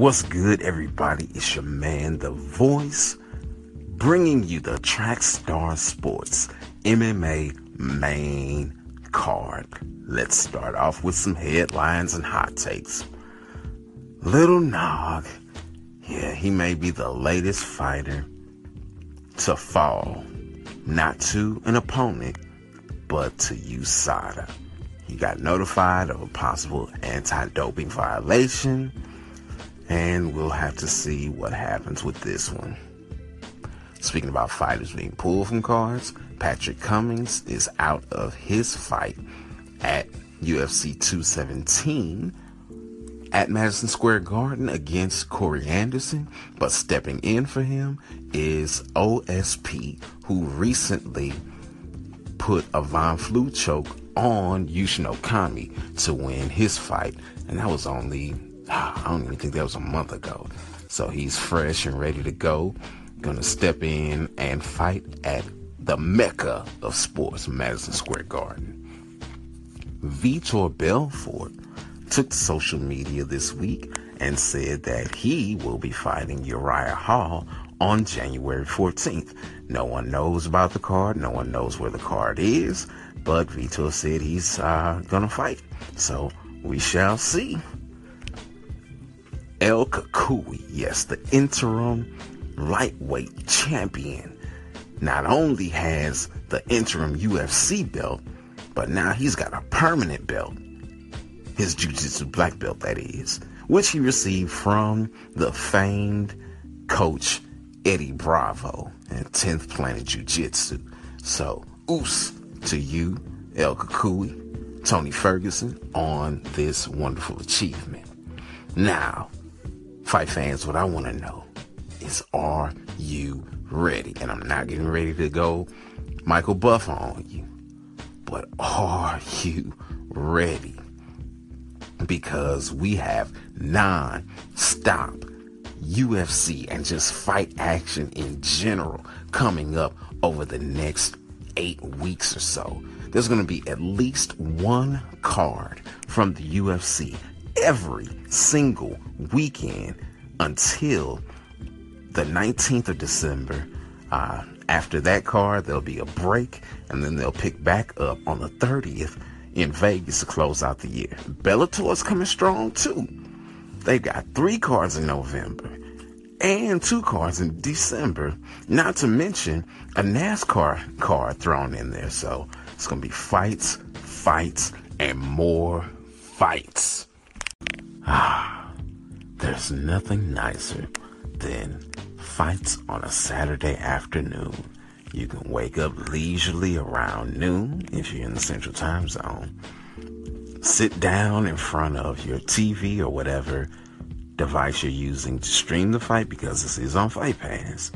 What's good, everybody? It's your man, The Voice, bringing you the Trackstar Sports MMA main card. Let's start off with some headlines and hot takes. Little Nog, yeah, he may be the latest fighter to fall, not to an opponent, but to USADA. He got notified of a possible anti doping violation, and we'll have to see what happens with this one. Speaking about fighters being pulled from cards, Patrick Cummins is out of his fight at UFC 217 at Madison Square Garden against Corey Anderson, but stepping in for him is OSP, who recently put a Von Flue choke on Yushin Okami to win his fight, and that was only I don't even think that was a month ago. So he's fresh and ready to go. Gonna step in and fight at the mecca of sports, Madison Square Garden. Vitor Belfort took to social media this week and said that he will be fighting Uriah Hall on January 14th. No one knows about the card. No one knows where the card is, but Vitor said he's uh, gonna fight. So we shall see. El Cucuy, yes, the interim lightweight champion, not only has the interim UFC belt, but now he's got a permanent belt. His jiu-jitsu black belt, that is, which he received from the famed coach Eddie Bravo and 10th Planet Jiu-Jitsu. So, oos to you, El Cucuy, Tony Ferguson, on this wonderful achievement. Now, fight fans, what I want to know is are you ready? And I'm not getting ready to go Michael Buff on you, but are you ready? Because we have non-stop UFC and just fight action in general coming up over the next eight weeks or so. There's going to be at least one card from the UFC every single weekend until the 19th of December. Uh, after that card, there'll be a break, and then they'll pick back up on the 30th in Vegas to close out the year. Bellator's coming strong too. They've got three cards in November and two cards in December, not to mention a NASCAR card thrown in there. So it's going to be fights, fights, and more fights. Ah, there's nothing nicer than fights on a Saturday afternoon. You can wake up leisurely around noon if you're in the central time zone. Sit down in front of your TV or whatever device you're using to stream the fight because this is on Fight Pass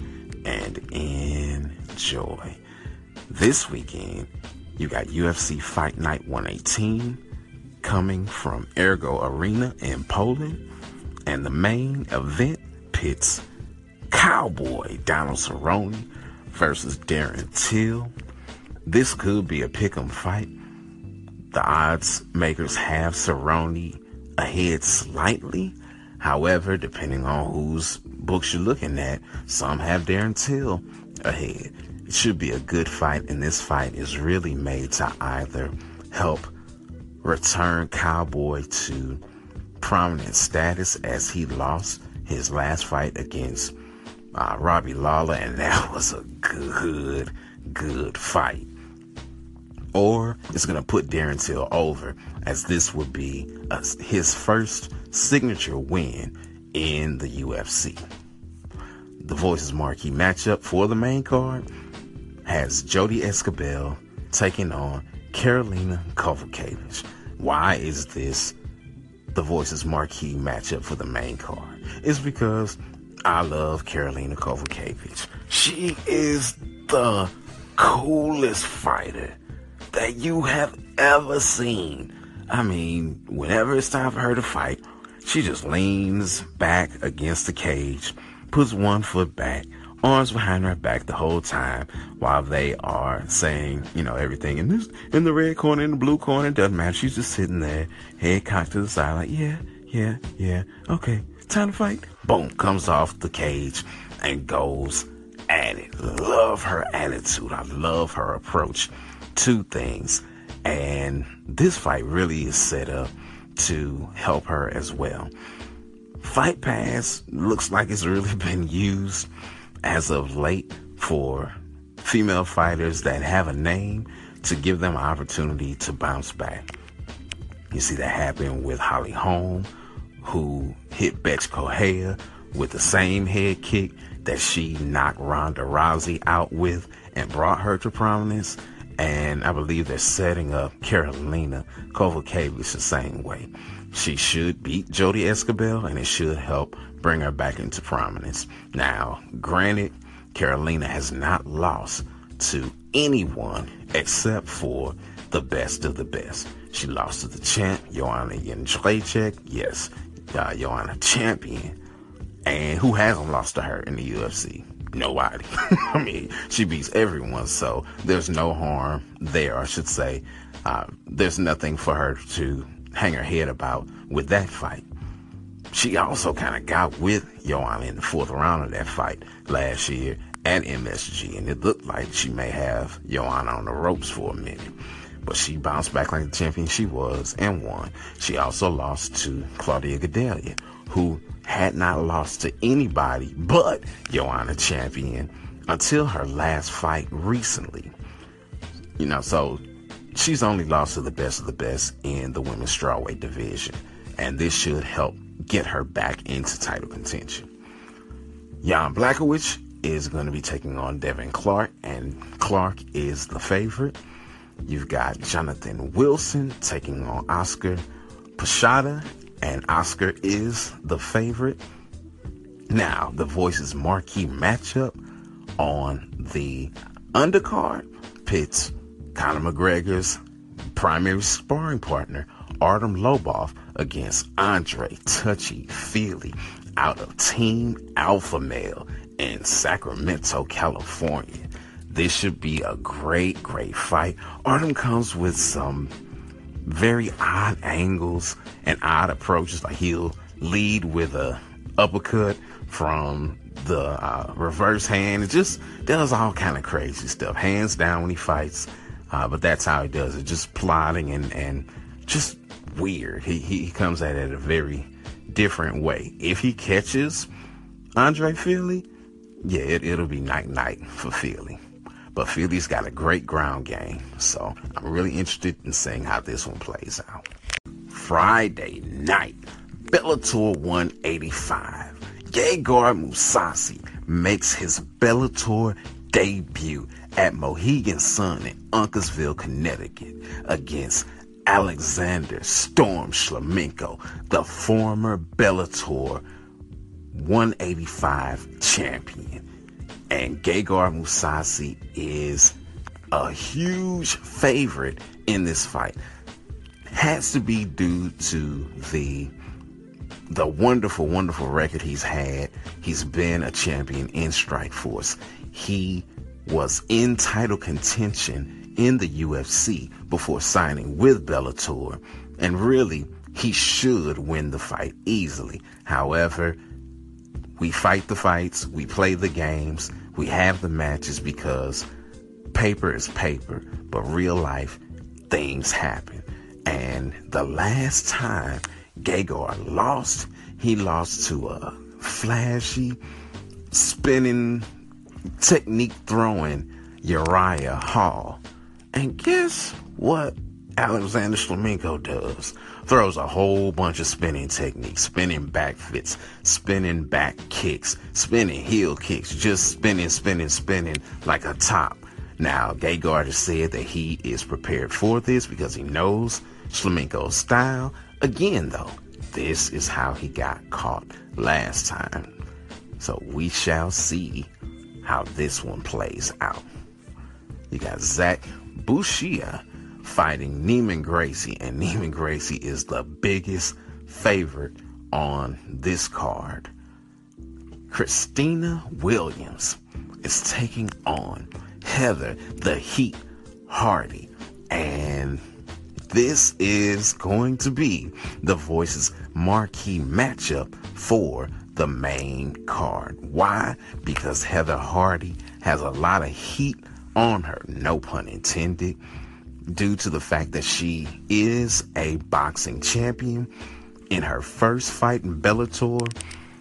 and enjoy. This weekend, you got UFC Fight Night 118 coming from Ergo Arena in Poland, and the main event pits Cowboy Donald Cerrone versus Darren Till. This could be a pick'em fight. The odds makers have Cerrone ahead slightly, However, depending on whose books you're looking at, some have Darren Till ahead. It should be a good fight, and this fight is really made to either help return Cowboy to prominent status as he lost his last fight against uh, Robbie Lawler, and that was a good, good fight. Or it's going to put Darren Till over, as this would be a, his first signature win in the UFC. The Voices marquee matchup for the main card has Jodie Esquibel taking on Karolina Kowalkiewicz. Why is this the Voices marquee matchup for the main card? is because I love Karolina Kowalkiewicz. She is the coolest fighter that you have ever seen. I mean, whenever it's time for her to fight, she just leans back against the cage, puts one foot back, arms behind her back the whole time while they are saying, you know, everything in this in the red corner, in the blue corner, doesn't matter. She's just sitting there, head cocked to the side, like, yeah, yeah, yeah, okay, time to fight. Boom, comes off the cage and goes at it. Love her attitude. I love her approach to things. And this fight really is set up to help her as well. Fight Pass looks like it's really been used as of late for female fighters that have a name to give them an opportunity to bounce back. You see that happen with Holly Holm, who hit Bethe Correia with the same head kick that she knocked Ronda Rousey out with and brought her to prominence. And I believe they're setting up Karolina Kowalkiewicz the same way. She should beat Jodie Esquibel, and it should help bring her back into prominence. Now, granted, Karolina has not lost to anyone except for the best of the best. She lost to the champ, Joanna Jędrzejczyk. Yes, uh, Joanna champion. And who hasn't lost to her in the UFC? Nobody. I mean, she beats everyone, so there's no harm there, I should say. Uh, there's nothing for her to hang her head about with that fight. She also kind of got with Joanna in the fourth round of that fight last year at MSG, and it looked like she may have Joanna on the ropes for a minute. But she bounced back like the champion she was and won. She also lost to Claudia Gadelha, who had not lost to anybody but Joanna Champion until her last fight recently. You know, so she's only lost to the best of the best in the women's strawweight division, and this should help get her back into title contention. Jan Blachowicz is going to be taking on Devin Clark, and Clark is the favorite. You've got Jonathan Wilson taking on Oskar Piechota, and Oskar is the favorite. Now, the Voices marquee matchup on the undercard pits Conor McGregor's primary sparring partner, Artem Lobov, against Andre Touchy Fili out of Team Alpha Male in Sacramento, California. This should be a great, great fight. Artem comes with some very odd angles and odd approaches. Like he'll lead with a uppercut from the uh, reverse hand. It just does all kind of crazy stuff. Hands down when he fights. Uh, but that's how he does it. Just plotting and, and just weird. He, he comes at it a very different way. If he catches Andre Fili, yeah, it, it'll be night night for Fili. But Fili's got a great ground game, so I'm really interested in seeing how this one plays out. Friday night, Bellator 185. Gegard Mousasi makes his Bellator debut at Mohegan Sun in Uncasville, Connecticut against Alexander Storm Shlemenko, the former Bellator 185 champion. And Gegard Mousasi is a huge favorite in this fight. Has to be due to the the wonderful, wonderful record he's had. He's been a champion in Strikeforce. He was in title contention in the UFC before signing with Bellator, and really, he should win the fight easily. However, we fight the fights, we play the games, we have the matches because paper is paper, but real life things happen. And the last time Gegard lost, he lost to a flashy, spinning, technique throwing Uriah Hall. And guess what Alexander Shlemenko does? Throws a whole bunch of spinning techniques, spinning back fits, spinning back kicks, spinning heel kicks, just spinning, spinning, spinning like a top. Now, Gegard has said that he is prepared for this because he knows Shlemenko's style. Again, though, this is how he got caught last time. So we shall see how this one plays out. You got Zach Bucia fighting Neiman Gracie, and Neiman Gracie is the biggest favorite on this card. Kristina Williams is taking on Heather the Heat Hardy, and this is going to be the Voices marquee matchup for the main card. Why? Because Heather Hardy has a lot of heat on her, no pun intended, due to the fact that she is a boxing champion. In her first fight in Bellator,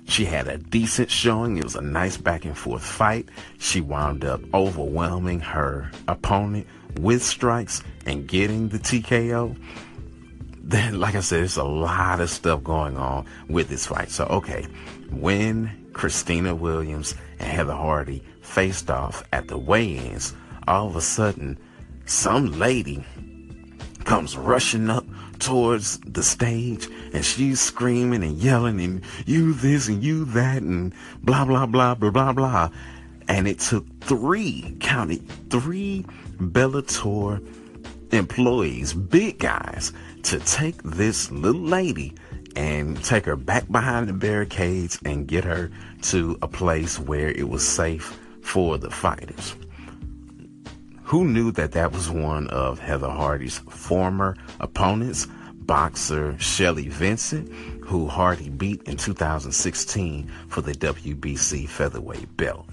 she had a decent showing. It was a nice back and forth fight. She wound up overwhelming her opponent with strikes and getting the TKO. Then, like I said, there's a lot of stuff going on with this fight. So, okay, when Kristina Williams and Heather Hardy faced off at the weigh ins, all of a sudden, some lady comes rushing up towards the stage and she's screaming and yelling and you this and you that and blah blah blah blah blah blah. And it took three counted three bellator employees big guys to take this little lady and take her back behind the barricades and get her to a place where it was safe for the fighters who knew that that was one of Heather Hardy's former opponents, boxer Shelly Vincent, who Hardy beat in 2016 for the WBC featherweight belt.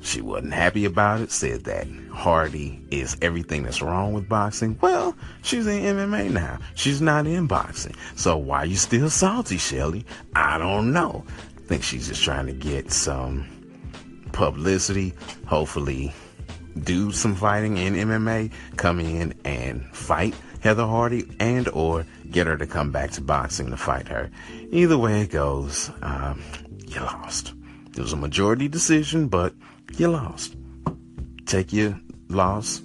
She wasn't happy about it, said that Hardy is everything that's wrong with boxing. Well, she's in MMA now. She's not in boxing. So why you still salty, Shelly? I don't know. I think she's just trying to get some publicity. Hopefully, do some fighting in MMA, come in and fight Heather Hardy and or get her to come back to boxing to fight her. Either way it goes, um, you lost. It was a majority decision, but you lost. Take your loss,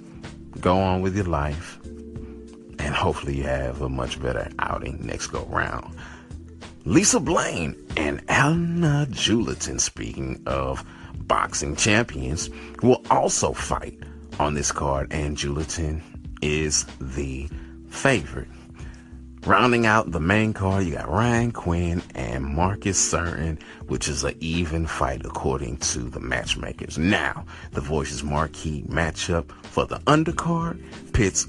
go on with your life, and hopefully you have a much better outing next go round. Lisa Blaine and Ana Julaton, speaking of boxing champions will also fight on this card, and Julaton is the favorite. Rounding out the main card, you got Ryan Quinn and Marcus Surin, which is an even fight according to the matchmakers. Now, the Voices marquee matchup for the undercard pits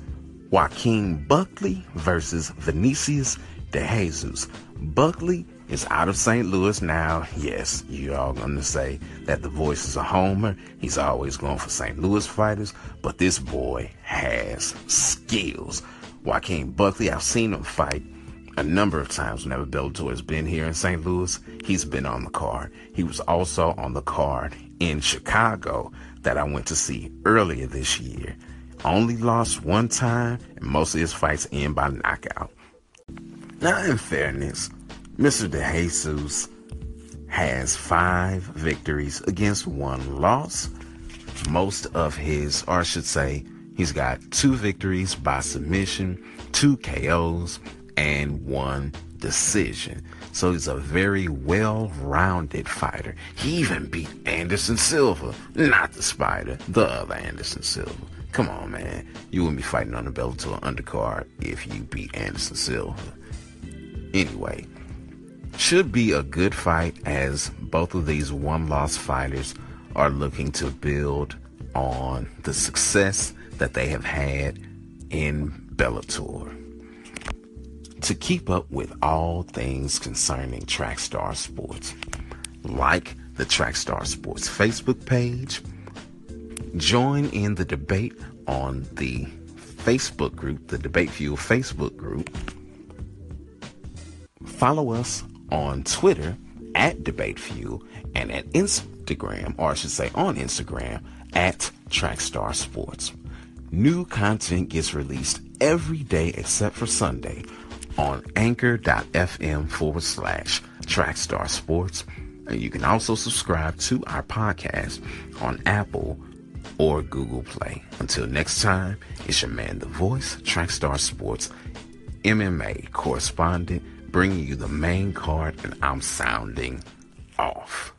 Joaquin Buckley versus Vinicius de Jesus. Buckley is out of St. Louis now. Yes, you're all to say that the voice is a homer. He's always going for St. Louis fighters, but this boy has skills. Joaquin Buckley, I've seen him fight a number of times whenever Bellator has been here in St. Louis. He's been on the card. He was also on the card in Chicago that I went to see earlier this year. Only lost one time, and most of his fights end by knockout. Now, in fairness, Mr. DeJesus has five victories against one loss. Most of his, or I should say, he's got two victories by submission, two KOs, and one decision. So he's a very well rounded fighter. He even beat Anderson Silva, not the Spider, the other Anderson Silva. Come on, man. You wouldn't be fighting on the Bellator undercard if you beat Anderson Silva. Anyway, should be a good fight as both of these one loss fighters are looking to build on the success that they have had in Bellator. To keep up with all things concerning Trackstar Sports, like the Trackstar Sports Facebook page, join in the debate on the Facebook group, the Debate Fuel Facebook group. Follow us on Twitter at Debate Fuel and at Instagram, or I should say on Instagram, at Trackstar Sports. New content gets released every day except for Sunday on anchor.fm forward slash Trackstar Sports. And you can also subscribe to our podcast on Apple or Google Play. Until next time, it's your man, The Voice, Trackstar Sports, MMA correspondent bringing you the main card, and I'm sounding off.